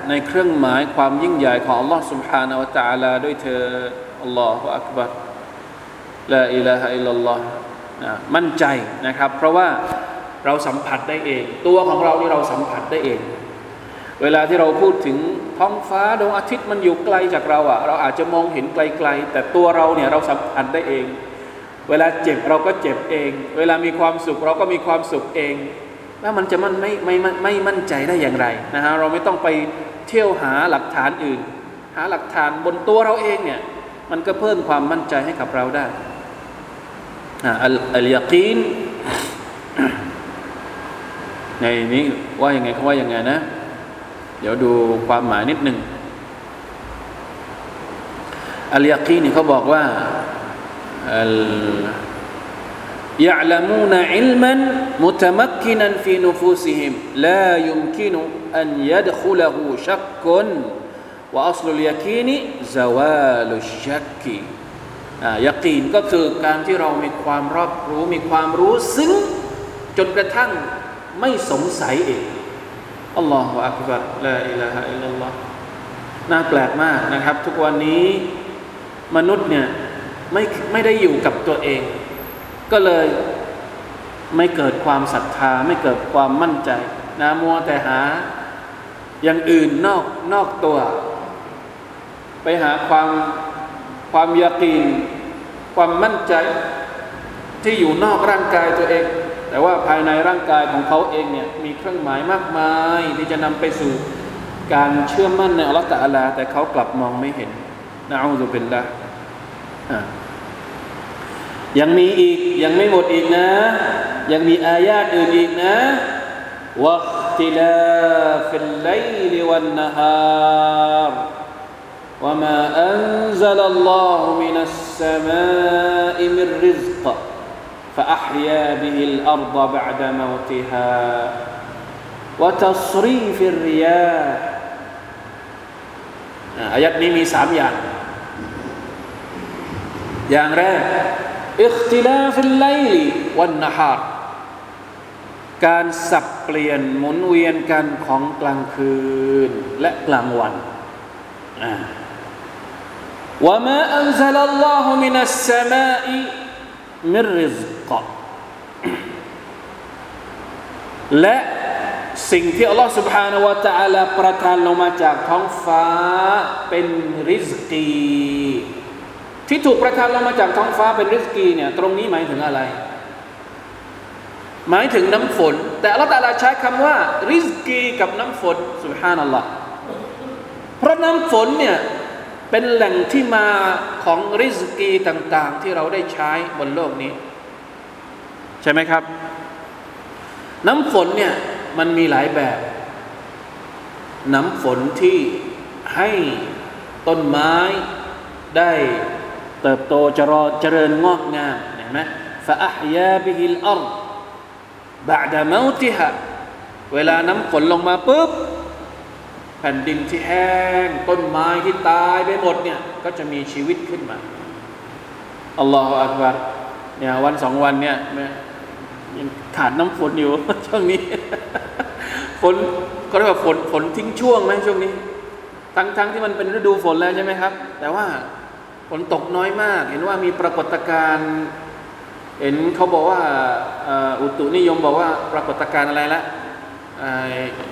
ในเครื่องหมายความยิ่งใหญ่ของ Allah سبحانه และ تعالى ด้วยเธออัลลอฮฺอักบัร ละอิลาฮะอิลลัลลอฮ์นะมั่นใจนะครับ เพราะว่าเราสัมผัสได้เอง ตัวของเรานี่เราสัมผัสได้เอง เวลาที่เราพูดถึงท้องฟ้าดวงอาทิตย์มันอยู่ไกลจากเราอะเราอาจจะมองเห็นไกลๆ แต่ตัวเราเนี่ยเราสัมผัสได้เอง เวลาเจ็บเราก็เจ็บเอง เวลามีความสุขเราก็มีความสุขเอง แล้วมันจะมันไม่ไม่ไม่ไม่มั่นใจได้อย่างไรนะฮะเราไม่ต้องไปเที่ยวหาหลักฐานอื่น หาหลักฐานบนตัวเราเองเนี่ยมันก็เพิ่มความมั่นใจให้กับเราได้ อัลอัลยากีนในนี้ว่ายังไงเขาว่ายังไงนะ เดี๋ยวดูความหมายนิดหนึ่งอัลยากีนี่เขาบอกว่า يعلمون علما متمكنا في نفوسهم لا يمكن أن يدخله شك وأصل اليقين زوال الشك ยากีนก็คือการที่เรามีความรอบรู้มีความรู้ซึ้งจนกระทั่งไม่สงสัยเองอัลลอฮฺอักบัรละอิลาฮะอิลลัลลอฮน่าแปลกมากนะครับ ทุกวันนี้มนุษย์เนี่ยไม่ไม่ได้อยู่กับตัวเอง ก็เลยไม่เกิดความศรัทธา ไม่เกิดความมั่นใจนะมัวแต่หาอย่างอื่นนอกนอกตัว ไปหาความ ความยากีน ความมั่นใจที่อยู่นอกร่างกายตัวเอง แต่ว่าภายในร่างกายของเขาเองเนี่ยมีเครื่องหมายมากมายที่จะนำไปสู่การเชื่อมั่นในอัลลอฮฺ تعالى แต่เขากลับมองไม่เห็นنعوذ باللهยังมีอีกยังไม่หมดอีกนะ ยังมีอายาตอื่นอีกนะواختلاف الليل والنهار وما أنزل الله من السماء من رزق فأحيا به الأرض بعد موتها وتصريف الرياح อายัดนี้มีสามอย่าง อย่างแรกอิคติลาฟิลไลลีวันนฮาร์การสับเปลี่ยนหมุนเวียนกันของกลางคืนและกลางวันอ่า وما أنزل الله من السماء من رزق และสิ่งที่อัลลอฮฺ سبحانه และ تعالى ประทานลงมาจากท้องฟ้าเป็นริสกี ที่ถูกประทานลงมาจากท้องฟ้าเป็นริสกีเนี่ยตรงนี้หมายถึงอะไร หมายถึงน้ำฝน แต่อัลลอฮฺตาลาใช้คำว่าริสกีกับน้ำฝนสุบฮานัลลอฮ์เพราะน้ำฝนเนี่ย เป็นแหล่งที่มาของริสกีต่างๆ ที่เราได้ใช้บนโลกนี้ ใช่ไหมครับ น้ำฝนเนี่ยมันมีหลายแบบ น้ำฝนที่ให้ต้นไม้ได้เติบโตเจริญเจริญงอกงามเห็นไหมฟาอัพยาบิฮิลอัลบาดะมาติฮะเวลาน้ำฝนลงมาปุ๊บ แผ่นดินที่แห้ง ต้นไม้ที่ตายไปหมดเนี่ย ก็จะมีชีวิตขึ้นมาอัลลอฮฺอักบารเนี่ยวันสองวันเนี่ยยังขาดน้ำฝนอยู่ช่วงนี้ฝนเขาเรียกว่าฝนฝนทิ้งช่วงไหมช่วงนี้ ทั้งทั้งที่มันเป็นฤดูฝนแล้วใช่ไหมครับ แต่ว่าฝนตกน้อยมาก เห็นว่ามีปรากฏการณ์เห็นเขาบอกว่าอุตุนิยมบอกว่าปรากฏการณ์อะไรละ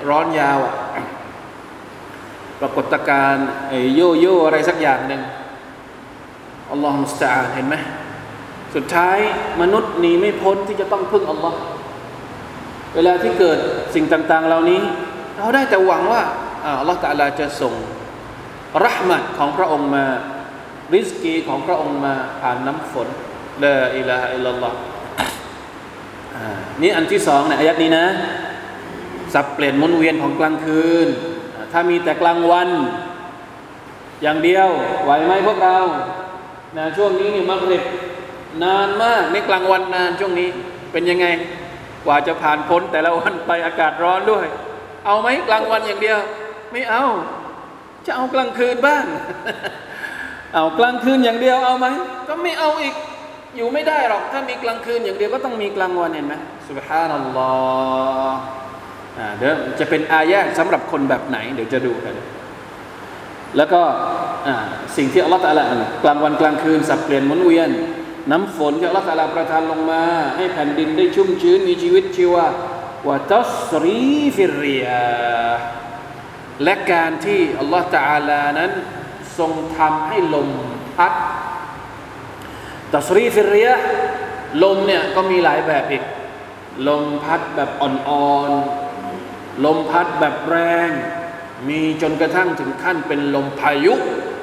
ร้อนยาวอะ ปรากฏการณ์ไอ้โยโย่อะไรสักอย่างหนึ่งอัลลอฮฺมุสตาเห็นไหมสุดท้ายมนุษย์หนีไม่พ้นที่จะต้องพึ่งอัลลอฮ์เวลาที่เกิดสิ่งต่าง ๆ เหล่านี้ เราได้แต่หวังว่าอัลลอฮฺตะลาจะส่งรหมัดของพระองค์มา ริสกีของพระองค์มาผ่านน้ำฝนละอิลาฮะอิลลัลลอฮ์นี่อันที่สองในอายัดนี้นะ สับเปลี่ยนมุนเวียนของกลางคืน ถ้ามีแต่กลางวัน อย่างเดียวไหวไหมพวกเรานะช่วงนี้นี่มักริบนานมากในกลางวันนานช่วงนี้เป็นยังไง กว่าจะผ่านพ้นแต่ละวันไปอากาศร้อนด้วย เอาไหมกลางวันอย่างเดียว ไม่เอา จะเอากลางคืนบ้างเอากลางคืนอย่างเดียวเอาไหมก็ไม่เอาอีกอยู่ไม่ได้หรอก ถ้ามีกลางคืนอย่างเดียวก็ต้องมีกลางวันเห็นไหมสุบฮานัลลอฮ์ เดี๋ยวจะเป็นอายะสำหรับคนแบบไหน เดี๋ยวจะดูกัน แล้วก็สิ่งที่อัลลอฮฺตะลากลางวันกลางคืนสับเปลี่ยนหมุนเวียน น้ำฝนที่อัลลอฮฺตะลาประทานลงมา ให้แผ่นดินได้ชุ่มชื้นมีชีวิตชีวาวะตัสรีฟิริยาและการที่อัลลอฮฺตะลานั้นทรงทำให้ลมพัดตัสรีฟิริยาลมเนี่ยก็มีหลายแบบอีก ลมพัดแบบอ่อน ลมพัดแบบแรง มีจนกระทั่งถึงขั้นเป็นลมพายุ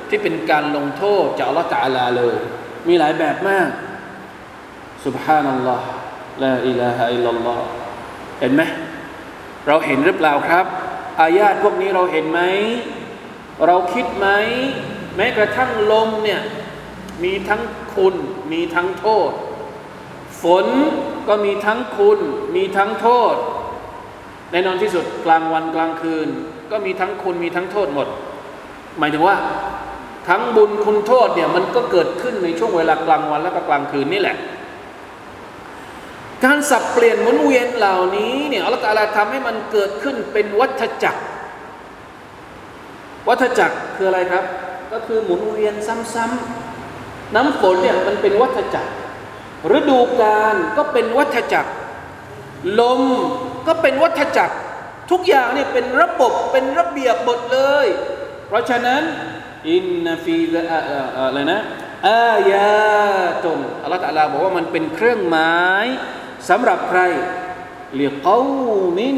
ที่เป็นการลงโทษจากละอตาลาเลย มีหลายแบบมากสุบฮานัลลอฮ์ลาอิลาฮะอิลลัลลอฮ์เห็นไหมเราเห็นหรือเปล่าครับ อายาตพวกนี้เราเห็นไหม เราคิดไหม แม้กระทั่งลมเนี่ย มีทั้งคุณมีทั้งโทษ ฝนก็มีทั้งคุณ มีทั้งโทษ แน่นอนที่สุดกลางวันกลางคืน ก็มีทั้งคุณมีทั้งโทษหมด หมายถึงว่าทั้งบุญคุณโทษเนี่ยมันก็เกิดขึ้นในช่วงเวลากลางวันและก็กลางคืนนี่แหละ การสับเปลี่ยนหมุนเวียนเหล่านี้เนี่ยอัลลอฮฺทำให้มันเกิดขึ้นเป็นวัฏจักร วัฏจักรคืออะไรครับ ก็คือหมุนเวียนซ้ำๆน้ำฝนเนี่ยมันเป็นวัฏจักรฤดูกาลก็เป็นวัฏจักร ลม ก็เป็นวัฏจักรทุกอย่างเนี่ยเป็นระบบเป็นระเบียบหมดเลย เพราะฉะนั้นอินนฟีอะไรนะอายาตุนอัลลอฮฺตะลาบอกว่ามันเป็นเครื่องหมายสำหรับใครเรียกเอามิน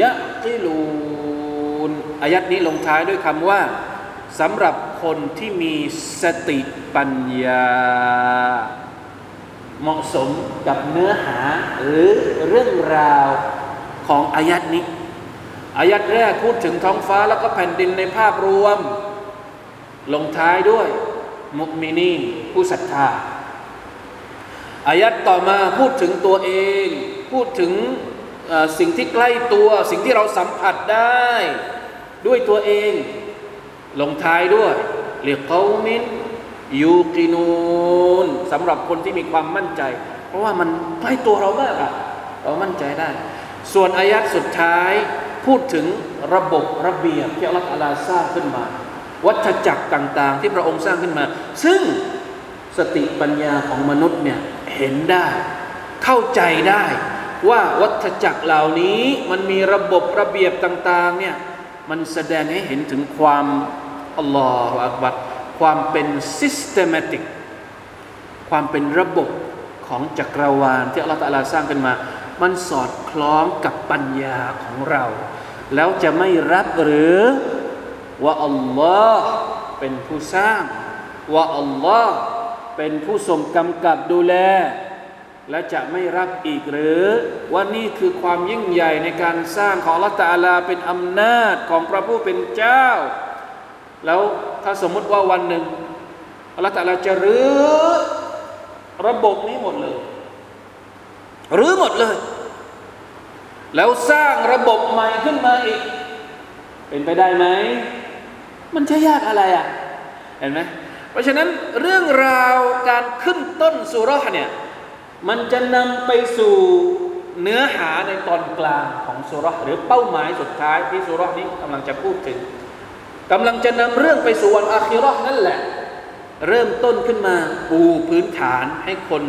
ยะกิลูนอายัดนี้ลงท้ายด้วยคำว่าสำหรับคนที่มีสติปัญญา เหมาะสมกับเนื้อหาหรือเรื่องราว ของอายัดนี้ อายัดแรกพูดถึงท้องฟ้าแล้วก็แผ่นดินในภาพรวม ลงท้ายด้วย มุกมินีนผู้ศรัทธา อายัดต่อมาพูดถึงตัวเอง พูดถึงสิ่งที่ใกล้ตัว สิ่งที่เราสัมผัสได้ด้วยตัวเอง ลงท้ายด้วยเรียกเขามินยูกินูนสำหรับคนที่มีความมั่นใจ เพราะว่ามันใกล้ตัวเรามากอะเรามั่นใจได้ ส่วนอายัดสุดท้ายพูดถึงระบบระเบียบที่อัลลอฮฺสร้างขึ้นมา วัฏจักรต่างๆ ที่พระองค์สร้างขึ้นมา ซึ่งสติปัญญาของมนุษย์เนี่ยเห็นได้ เข้าใจได้ว่าวัฏจักรเหล่านี้มันมีระบบระเบียบต่างๆเนี่ยมันแสดงให้เห็นถึงความอัลลอฮฺอักบัรความเป็น systematic ความเป็นระบบของจักรวาลที่อัลลอฮฺตะลาสร้างขึ้นมา มันสอดคล้องกับปัญญาของเรา แล้วจะไม่รับหรือว่าอัลลอฮ์เป็นผู้สร้าง ว่าอัลลอฮ์เป็นผู้ทรงกำกับดูแล และจะไม่รับอีกหรือว่านี่คือความยิ่งใหญ่ในการสร้างของอัลลอฮฺตะลาเป็นอำนาจของพระผู้เป็นเจ้า แล้วถ้าสมมติว่าวันหนึ่งอัลลอฮฺตะลาจะรื้อระบบนี้หมดเลย รื้อหมดเลย แล้วสร้างระบบใหม่ขึ้นมาอีก เป็นไปได้ไหม มันจะยากอะไรอะ เห็นไหมเพราะฉะนั้นเรื่องราวการขึ้นต้นสุรษเนี่ยมันจะนำไปสู่เนื้อหาในตอนกลางของสุรษหรือเป้าหมายสุดท้ายที่สุรษนี้กำลังจะพูดถึงกำลังจะนำเรื่องไปสู่วันอาคิรอนั่นแหละ เริ่มต้นขึ้นมาปูพื้นฐานให้คน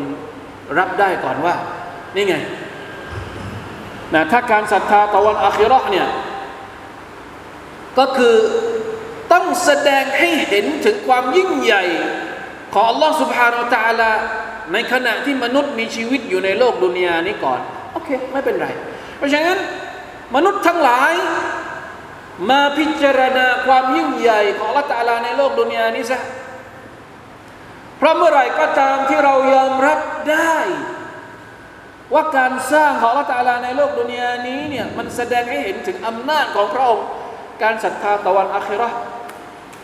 รับได้ก่อนว่า นี่ไงนะถ้าการศรัทธาต่อวันอาคิรอเนี่ย ก็คือต้องแสดงให้เห็นถึงความยิ่งใหญ่ ของอัลลอฮ์ سبحانه และ تعالى ในขณะที่มนุษย์มีชีวิตอยู่ในโลกดุนยานี้ก่อน โอเค ไม่เป็นไร เพราะฉะนั้น มนุษย์ทั้งหลาย มาพิจารณาความยิ่งใหญ่ของอัลลอฮ์ตาลาในโลกดุนยานี้ซะเพราะเมื่อไหร่ก็ตามที่เรายอมรับได้ ว่าการสร้างของลลอฮ์ตาลาในโลกดุนยานี้เนี่ยมันแสดงให้เห็นถึงอำนาจของพระองค์การศรัทธาตะวันอาคิรอ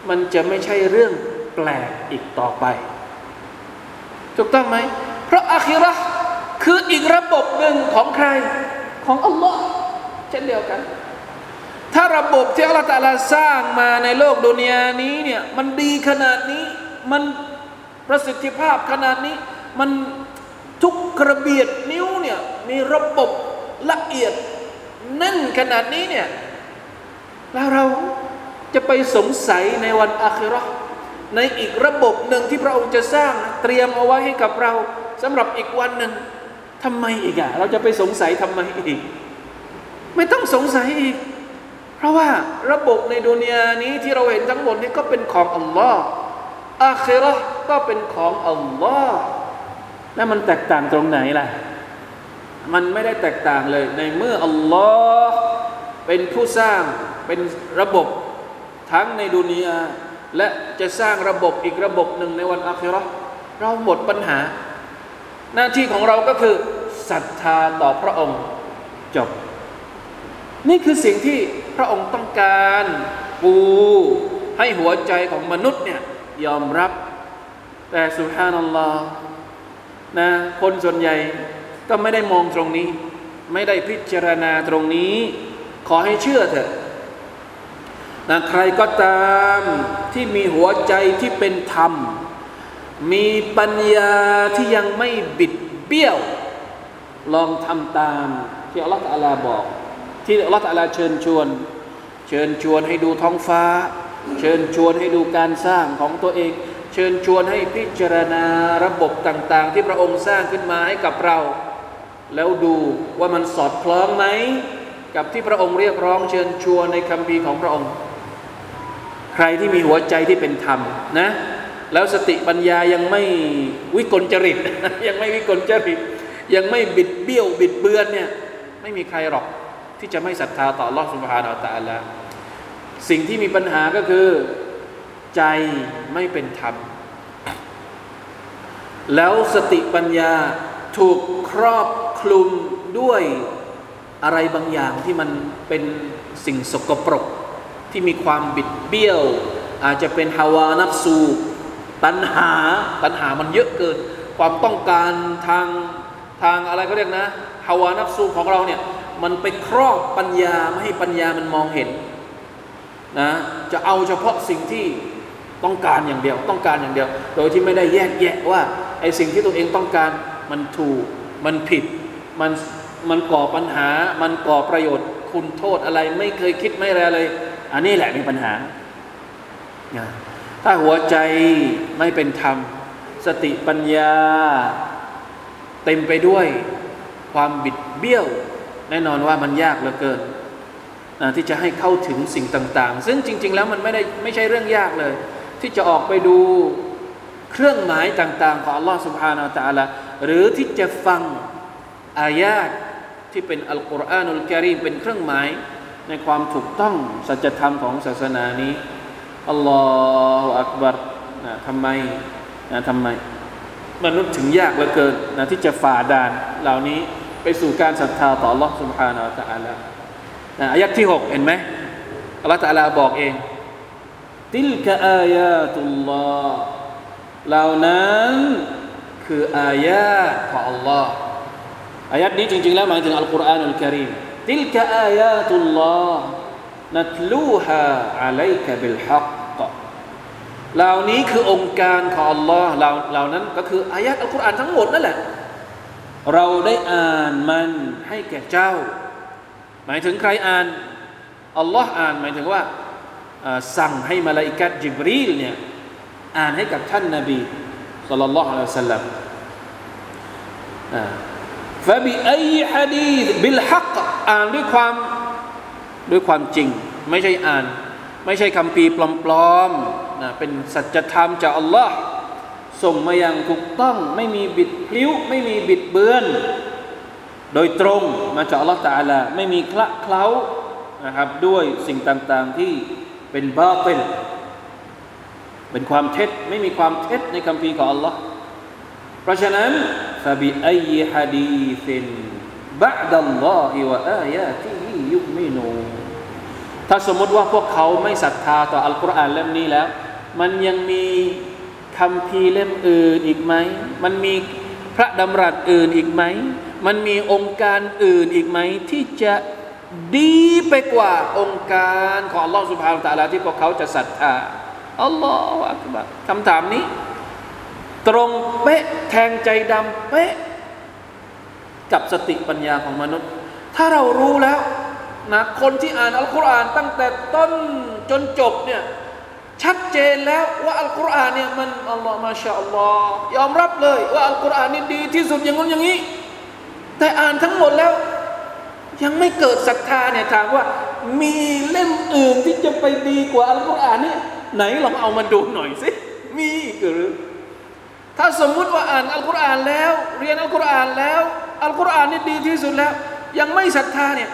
มันจะไม่ใช่เรื่องแปลกอีกต่อไป ถูกต้องไหมเพราะอาคิรอคืออีกระบบหนึ่งของใครของอัลลอฮ์เช่นเดียวกัน ถ้าระบบที่อัลลอฮ์ตะลาสร้างมาในโลกดุนยานี้เนี่ยมันดีขนาดนี้มันประสิทธิภาพขนาดนี้มัน ทุกกระเบียดนิ้วเนี่ยมีระบบละเอียดแน่นขนาดนี้เนี่ยแล้วเราจะไปสงสัยในวันอาคิรอในอีกระบบหนึ่งที่พระองค์จะสร้างเตรียมเอาไว้ให้กับเราสำหรับอีกวันหนึ่งทำไมอีกอะเราจะไปสงสัยทำไมอีก ไม่ต้องสงสัยอีก เพราะว่าระบบในดุนยานี้ที่เราเห็นทั้งหมดนี้ก็เป็นของอัลลอฮ์อาคิรอก็เป็นของอัลลอฮ์ แล้วมันแตกต่างตรงไหนล่ะ มันไม่ได้แตกต่างเลย ในเมื่ออัลลอฮ์เป็นผู้สร้างเป็นระบบทั้งในดุนยาและจะสร้างระบบอีกระบบหนึ่งในวันอาคิรอเราหมดปัญหา หน้าที่ของเราก็คือศรัทธาต่อพระองค์จบ นี่คือสิ่งที่พระองค์ต้องการปูให้หัวใจของมนุษย์เนี่ยยอมรับ แต่สุฮานัลลอฮ์ นะคนส่วนใหญ่ก็ไม่ได้มองตรงนี้ ไม่ได้พิจารณาตรงนี้ ขอให้เชื่อเถอะนะใครก็ตามที่มีหัวใจที่เป็นธรรม มีปัญญาที่ยังไม่บิดเบี้ยว ลองทำตามที่อัลลอฮฺตะลาบอก ที่อัลลอฮฺตะลาเชิญชวน เชิญชวนให้ดูท้องฟ้า เชิญชวนให้ดูการสร้างของตัวเอง เชิญชวนให้พิจารณาระบบต่าง ๆ ที่พระองค์สร้างขึ้นมาให้กับเรา แล้วดูว่ามันสอดคล้องไหมกับที่พระองค์เรียกร้องเชิญชวนในคำพีของพระองค์ ใครที่มีหัวใจที่เป็นธรรมนะ แล้วสติปัญญายังไม่วิกลจริต ยังไม่วิกลจริต ยังไม่บิดเบี้ยวบิดเบือนเนี่ยไม่มีใครหรอกที่จะไม่ศรัทธาต่อลอสุภานาตะละสิ่งที่มีปัญหาก็คือ ใจไม่เป็นธรรม แล้วสติปัญญาถูกครอบคลุมด้วยอะไรบางอย่างที่มันเป็นสิ่งสกปรก ที่มีความบิดเบี้ยว อาจจะเป็นฮาวานัฟสูตัณหาตัณหามันเยอะเกิน ความต้องการทางทางอะไรก็เรียกนะฮาวานัฟสูของเราเนี่ยมันไปครอบปัญญาไม่ให้ปัญญามันมองเห็นนะจะเอาเฉพาะสิ่งที่ ต้องการอย่างเดียว ต้องการอย่างเดียว โดยที่ไม่ได้แยกแยะว่าไอ้สิ่งที่ตัวเองต้องการมันถูก มันผิด มันมันก่อปัญหา มันก่อประโยชน์ คุณโทษอะไร ไม่เคยคิดไม่อะไรเลย อันนี้แหละมีปัญหา ถ้าหัวใจไม่เป็นธรรม สติปัญญา เต็มไปด้วยความบิดเบี้ยว แน่นอนว่ามันยากเหลือเกินนะที่จะให้เข้าถึงสิ่งต่าง ๆ ซึ่งจริง ๆ แล้วมันไม่ได้ไม่ใช่เรื่องยากเลย ที่จะออกไปดูเครื่องหมายต่าง ๆ ของอัลลอฮ์ سبحانه และ تعالى หรือที่จะฟังอายาตที่เป็นอัลกุรอานุลกิริมเป็นเครื่องหมายในความถูกต้องสัจธรรมของศาสนานี้อัลลอฮฺอักบัรนะทำไมนะทำไมมนุษย์ถึงยากเหลือเกินนะที่จะฝ่าด่านเหล่านี้ไปสู่การศรัทธาต่อ Allah سبحانه และ تعالى นะอายัดที่หกเห็นไหมอัลลอฮฺตะลาบอกเอง ติลกะอายาตุลลอฮ์เหล่านั้นคืออายาของ Allah อายัดนี้จริงๆแล้วหมายถึงอัลกุรอานอัลกิริมติลกะอายาตุลลอฮ์นัตลูฮาอะลัยกะบิลฮักเหล่านี้คือองค์การของ Allah เหล่าเหล่านั้นก็คืออายะอัลกุรอานทั้งหมดนั่นแหละ เราได้อ่านมันให้แก่เจ้า หมายถึงใครอ่านอัลลอฮ์อ่านหมายถึงว่า สั่งให้มาลาอิกัดจิบรีลเนี่ยอ่านให้กับท่านนาบีสัลลัลลอฮุอะลัยฮิสัลลัมฟะบิอัยฮะดีษบิลฮักอ่านด้วยความด้วยความจริง ไม่ใช่อ่าน ไม่ใช่คำปีปลอมๆนะเป็นสัจธรรมจากอัลลอฮ์ส่งมาอย่างถูกต้องไม่มีบิดพลิ้ว ไม่มีบิดเบือน โดยตรงมาจากอัลลอฮ์ตาลาไม่มีคละเคล้านะครับด้วยสิ่งต่างๆที่ เป็นบาเป็นเป็นความเท็จไม่มีความเท็จในคำพีของอัลลอฮ์เพราะฉะนั้นฟะบิอัยฮะดีซินบะดัลลอฮิวะอายาติฮิยุมินูถ้าสมมติว่าพวกเขาไม่ศรัทธาต่ออัลกุรอานเล่มนี้แล้ว มันยังมีคำพีเล่มอื่นอีกไหม มันมีพระดำรัสอื่นอีกไหม มันมีองค์การอื่นอีกไหมที่จะ ดีไปกว่าองค์การของอัลลอฮฺสุบฮานะตะลาที่พวกเขาจะศรัทธาอัลลอฮฺอักบัรคำถามนี้ ตรงเป๊ะแทงใจดำเป๊ะกับสติปัญญาของมนุษย์ ถ้าเรารู้แล้วนะคนที่อ่านอัลกุรอานตั้งแต่ต้นจนจบเนี่ยชัดเจนแล้วว่าอัลกุรอานเนี่ยมันอัลลอฮ์มาชาอัลลอฮ์ยอมรับเลย ว่าอัลกุรอานนี่ดีที่สุดอย่างนั้นอย่างนี้ แต่อ่านทั้งหมดแล้ว ยังไม่เกิดศรัทธาเนี่ยถามว่า มีเล่มอื่นที่จะไปดีกว่าอัลกุรอานนี่ไหนลองเอามาดูหน่อยสิมีหรือ ถ้าสมมุติว่าอ่านอัลกุรอานแล้ว เรียนอัลกุรอานแล้ว อัลกุรอานนี่ดีที่สุดแล้ว ยังไม่ศรัทธาเนี่ย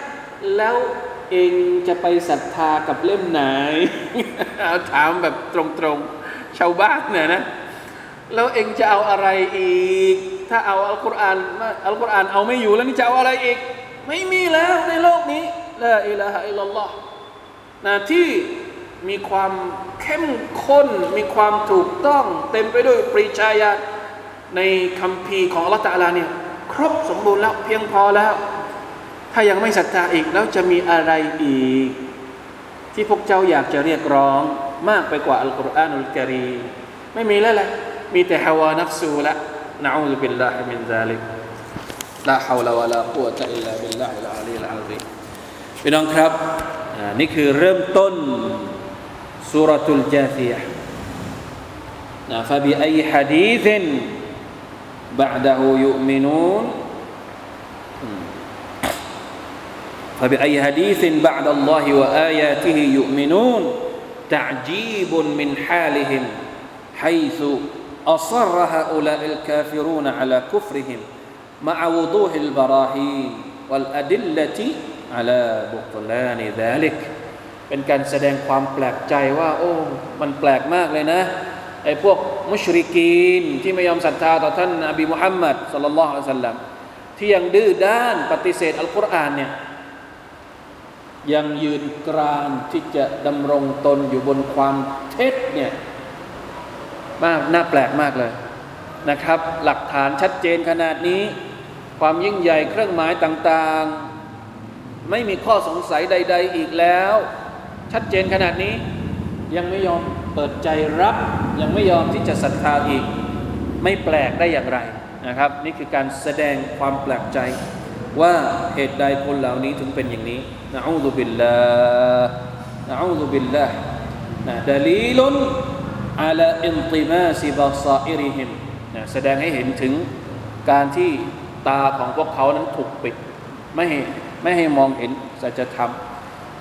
แล้วเองจะไปศรัทธากับเล่มไหนถามแบบตรงๆชาวบ้านเนี่ยนะแล้วเองจะเอาอะไรอีก ถ้าเอาอัลกุรอานอัลกุรอานเอาไม่อยู่แล้วนี่จะเอาอะไรอีก ไม่มีแล้วในโลกนี้ละอิลาฮะอิลลอฮ์นะที่มีความเข้มข้น มีความถูกต้องเต็มไปด้วยปริชาญาในคำพีของอัลลอฮฺตาลาเนี่ยครบสมบูรณ์แล้วเพียงพอแล้ว ถ้ายังไม่ศรัทธาอีกแล้วจะมีอะไรอีก ที่พวกเจ้าอยากจะเรียกร้องมากไปกว่าالقرآن الكريمไม่มีแล้วแหละมีแต่هوى النفس ละนะอูซุบิลลาฮิมินซาลิก ลาฮาวลาวะลากุวะตะอิลลาบิลลาฮิลอาลีลอาซีพี่น้องครับนี่คือเริ่มต้นสุรทุลจาซียะนะฟะบิอัยฮะดีษ بعده يؤمنون فبأي حديث بعد الله وآياته يؤمنون تعجيب من حالهم حيث أصر هؤلاء الكافرون على كفرهم มาอาวุดูฮิลบาราฮีวัลอดิลลติอัลาบุตลานิดลิกเป็นการแสดงความแปลกใจว่า โอ้ มันแปลกมากเลยนะไอ้พวกมุชริกีน ที่ไม่ยอมศรัทธาต่อท่านอบีมุฮัมมัดสุลลัลลอฮุอะลัยฮิสัลลัมที่ยังดื้อด้านปฏิเสธอัลกุรอานเนี่ยยังยืนกรานที่จะดำรงตนอยู่บนความเท็จเนี่ยมากน่าแปลกมากเลย นะครับ หลักฐานชัดเจนขนาดนี้ ความยิ่งใหญ่เครื่องหมายต่างๆ ไม่มีข้อสงสัยใด ๆ อีกแล้ว ชัดเจนขนาดนี้ ยังไม่ยอมเปิดใจรับ ยังไม่ยอมที่จะศรัทธาอีก ไม่แปลกได้อย่างไรนะครับ นี่คือการแสดงความแปลกใจว่าเหตุใดคนเหล่านี้ถึงเป็นอย่างนี้นะอูซุบิลลาห์นะอูซุบิลลาห์นะดลีลุนอาลาอิ นติมาซิบาซาอิริฮิมนะแสดงให้เห็นถึงการที่ตาของพวกเขานั้นถูกปิด ไม่ให้ไม่ให้มองเห็นสัจธรรม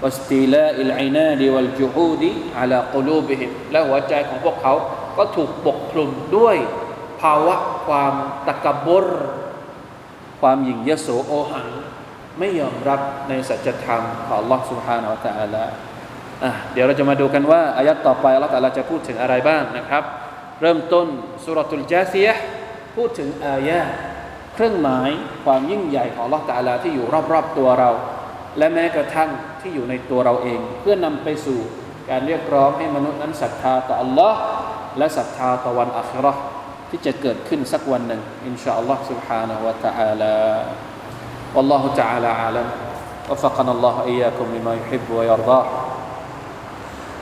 واستيلاء العناد والجحود على قلوبهم และหัวใจของพวกเขาก็ถูกปกคลุมด้วยภาวะความตะกบรความหยิ่งยโสโอหัง ไม่ยอมรับในสัจธรรมของ Allah سبحانه และ تعالى อ่ะเดี๋ยวเราจะมาดูกันว่าอายัดต่อไป Allah تعالى จะพูดถึงอะไรบ้างนะครับ เริ่มต้นสุรตุลจาซียะพูดถึงอายะเครื่องหมายความยิ่งใหญ่ของ Allah تعالى ที่อยู่รอบๆตัวเรา และแม้กระทั่งที่อยู่ในตัวเราเอง เพื่อนำไปสู่การเรียกร้องให้มนุษย์นั้นศรัทธาต่อ Allah และศรัทธาต่อวันอัคราที่จะเกิดขึ้นสักวันหนึ่งอินชาอัลลอฮ์ سبحانه และ تعالى والله تعالى أعلم وفقنا الله إياكم لما يحب ويرضاه